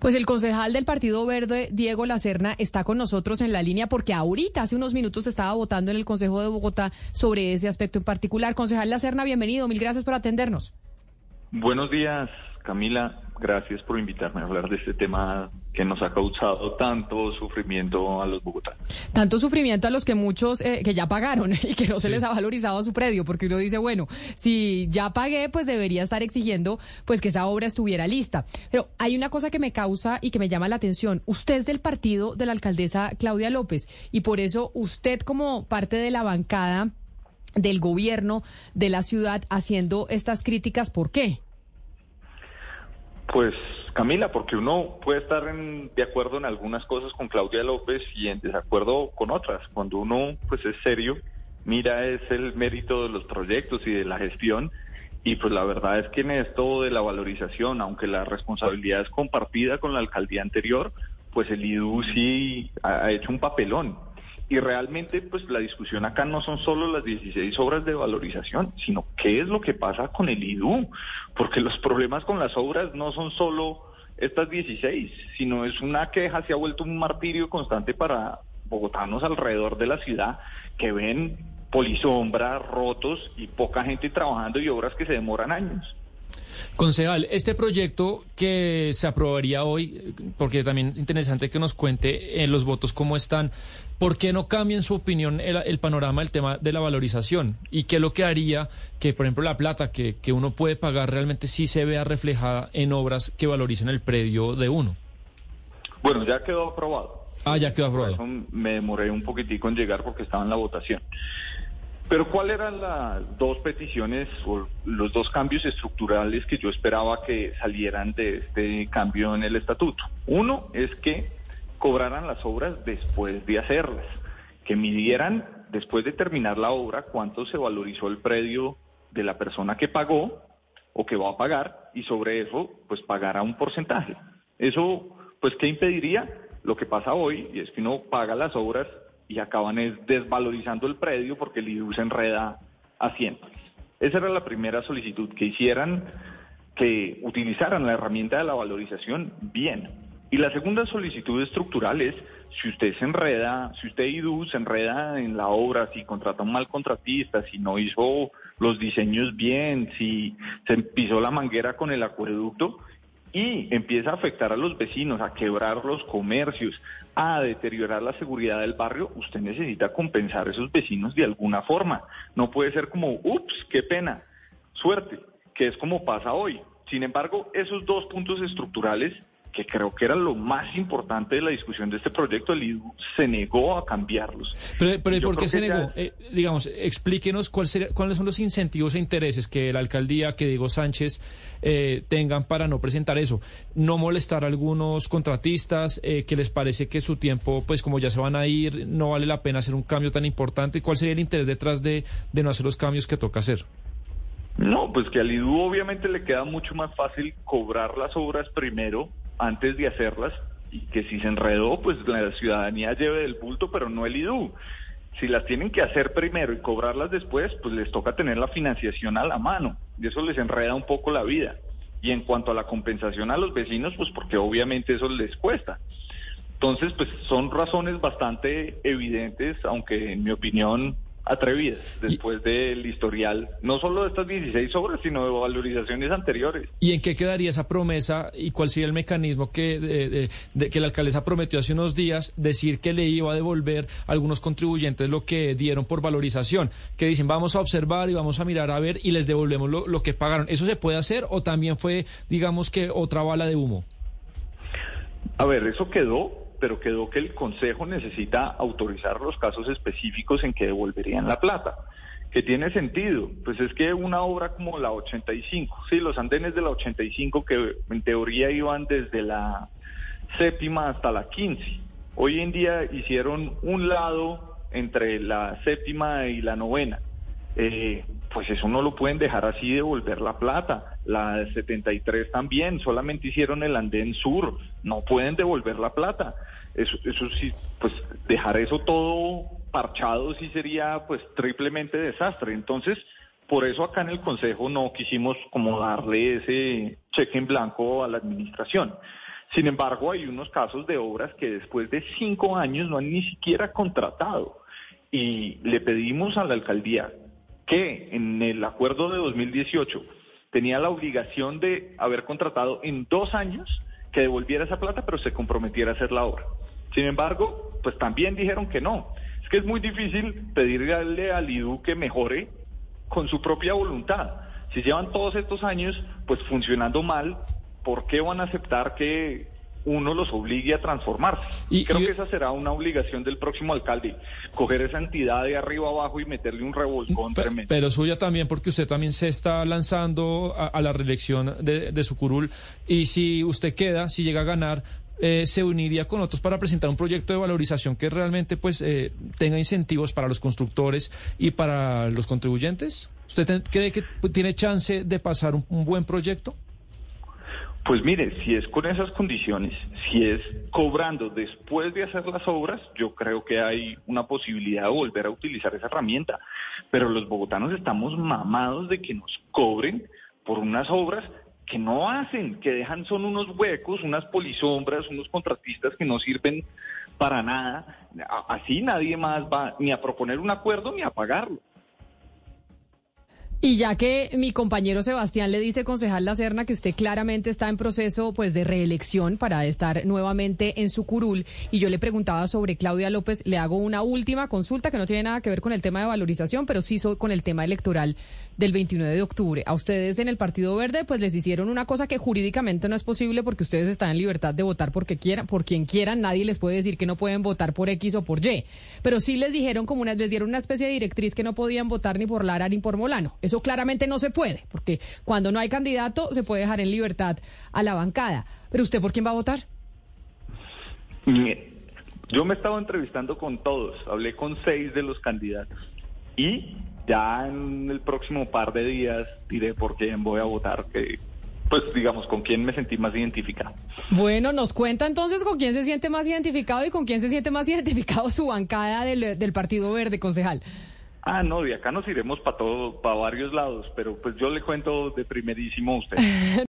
Pues el concejal del Partido Verde, Diego Lacerna, está con nosotros en la línea porque ahorita, hace unos minutos, estaba votando en el Consejo de Bogotá sobre ese aspecto en particular. Concejal Lacerna, bienvenido. Mil gracias por atendernos. Buenos días, Camila. Gracias por invitarme a hablar de este tema que nos ha causado tanto sufrimiento a los bogotanos. Tanto sufrimiento a los que muchos eh, que ya pagaron y que no se les ha valorizado su predio, porque uno dice, bueno, si ya pagué, pues debería estar exigiendo pues que esa obra estuviera lista. Pero hay una cosa que me causa y que me llama la atención. Usted es del partido de la alcaldesa Claudia López y por eso usted como parte de la bancada del gobierno de la ciudad haciendo estas críticas, ¿por qué? Pues Camila, porque uno puede estar de acuerdo en algunas cosas con Claudia López y en desacuerdo con otras. Cuando uno pues es serio, mira es el mérito de los proyectos y de la gestión y pues la verdad es que en esto de la valorización, aunque la responsabilidad es compartida con la alcaldía anterior, pues el IDU sí ha hecho un papelón y realmente, pues la discusión acá no son solo las 16 obras de valorización, sino qué es lo que pasa con el IDU, porque los problemas con las obras no son solo estas 16, sino es una queja, se ha vuelto un martirio constante para bogotanos alrededor de la ciudad que ven polisombras rotos y poca gente trabajando y obras que se demoran años. Concejal, este proyecto que se aprobaría hoy, porque también es interesante que nos cuente en eh, los votos cómo están, ¿por qué no cambia en su opinión el, panorama del tema de la valorización? ¿Y qué es lo que haría que, por ejemplo, la plata que, que uno puede pagar realmente sí se vea reflejada en obras que valoricen el predio de uno? Bueno, ya quedó aprobado. Ah, ya quedó aprobado. me demoré un poquitico en llegar porque estaba en la votación. Pero ¿cuáles eran las dos peticiones o los dos cambios estructurales que yo esperaba que salieran de este cambio en el estatuto? Uno es que cobraran las obras después de hacerlas, que midieran después de terminar la obra cuánto se valorizó el predio de la persona que pagó o que va a pagar y sobre eso pues pagará un porcentaje. Eso pues ¿qué impediría? Lo que pasa hoy y es que uno paga las obras y acaban desvalorizando el predio porque el IDU se enreda haciéndoles. Esa era la primera solicitud, que hicieran, que utilizaran la herramienta de la valorización bien. Y la segunda solicitud estructural es, si usted se enreda, si usted IDU se enreda en la obra, si contrata un mal contratista, si no hizo los diseños bien, si se pisó la manguera con el acueducto, y empieza a afectar a los vecinos, a quebrar los comercios, a deteriorar la seguridad del barrio, usted necesita compensar a esos vecinos de alguna forma. No puede ser como, ups, qué pena, suerte, que es como pasa hoy. Sin embargo, esos dos puntos estructurales que creo que era lo más importante de la discusión de este proyecto, el IDU se negó a cambiarlos. Pero, pero ¿por qué se negó? Eh, digamos, explíquenos cuál cuáles son los incentivos e intereses que la alcaldía, que Diego Sánchez eh, tengan para no presentar eso. No molestar a algunos contratistas, eh, que les parece que su tiempo, pues como ya se van a ir, no vale la pena hacer un cambio tan importante. ¿Cuál sería el interés detrás de, de no hacer los cambios que toca hacer? No, pues que al IDU obviamente le queda mucho más fácil cobrar las obras primero antes de hacerlas y que si se enredó, pues la ciudadanía lleve del bulto, pero no el IDU. Si las tienen que hacer primero y cobrarlas después, pues les toca tener la financiación a la mano y eso les enreda un poco la vida. Y en cuanto a la compensación a los vecinos, pues porque obviamente eso les cuesta. Entonces, pues son razones bastante evidentes, aunque en mi opinión atrevidas después del historial, no solo de estas 16 obras, sino de valorizaciones anteriores. ¿Y en qué quedaría esa promesa y cuál sería el mecanismo que, de, que la alcaldesa prometió hace unos días, decir que le iba a devolver a algunos contribuyentes lo que dieron por valorización? Que dicen, vamos a observar y vamos a mirar a ver y les devolvemos lo, lo que pagaron. ¿Eso se puede hacer o también fue, digamos que, otra bala de humo? A ver, eso quedó pero quedó que el Consejo necesita autorizar los casos específicos en que devolverían la plata. que tiene sentido? Pues es que una obra como la 85, sí, los andenes de la 85 que en teoría iban desde la séptima hasta la 15, hoy en día hicieron un lado entre la séptima y la novena. Eh, pues eso no lo pueden dejar así devolver la plata. La 73 también, solamente hicieron el andén sur, no pueden devolver la plata. Eso, eso sí, pues dejar eso todo parchado sí sería pues triplemente desastre. Entonces, por eso acá en el Consejo no quisimos como darle ese cheque en blanco a la administración. Sin embargo, hay unos casos de obras que después de cinco años no han ni siquiera contratado. Y le pedimos a la alcaldía que en el acuerdo de 2018 tenía la obligación de haber contratado en dos años que devolviera esa plata, pero se comprometiera a hacer la obra. Sin embargo, pues también dijeron que no. Es que es muy difícil pedirle al IDU que mejore con su propia voluntad. Si llevan todos estos años pues funcionando mal, ¿por qué van a aceptar que uno los obligue a transformarse? Y, Creo que esa será una obligación del próximo alcalde, coger esa entidad de arriba abajo y meterle un revolcón tremendo. Pero suya también, porque usted también se está lanzando a, la reelección de, de su curul, y si usted queda, si llega a ganar, eh, se uniría con otros para presentar un proyecto de valorización que realmente pues eh, tenga incentivos para los constructores y para los contribuyentes? ¿Usted cree que tiene chance de pasar un, buen proyecto? Pues mire, si es con esas condiciones, si es cobrando después de hacer las obras, yo creo que hay una posibilidad de volver a utilizar esa herramienta. Pero los bogotanos estamos mamados de que nos cobren por unas obras que no hacen, que dejan son unos huecos, unas polisombras, unos contratistas que no sirven para nada. Así nadie más va ni a proponer un acuerdo ni a pagarlo. Y ya que mi compañero Sebastián le dice, concejal La Serna, que usted claramente está en proceso pues de reelección para estar nuevamente en su curul, y yo le preguntaba sobre Claudia López, le hago una última consulta que no tiene nada que ver con el tema de valorización, pero sí con el tema electoral del 29 de octubre. A ustedes en el Partido Verde pues les hicieron una cosa que jurídicamente no es posible porque ustedes están en libertad de votar porque quieran, por quien quieran, nadie les puede decir que no pueden votar por X o por Y, pero sí les dijeron como una, les dieron una especie de directriz que no podían votar ni por Lara ni por Molano. Eso claramente no se puede, porque cuando no hay candidato se puede dejar en libertad a la bancada. Pero usted, ¿por quién va a votar? Yo me estaba entrevistando con todos, hablé con seis de los candidatos y ya en el próximo par de días diré por quién voy a votar, que pues digamos, con quién me sentí más identificado. Bueno, nos cuenta entonces con quién se siente más identificado y con quién se siente más identificado su bancada del, del Partido Verde, concejal. Ah, no, de acá nos iremos para todo, para varios lados, pero pues yo le cuento de primerísimo a usted.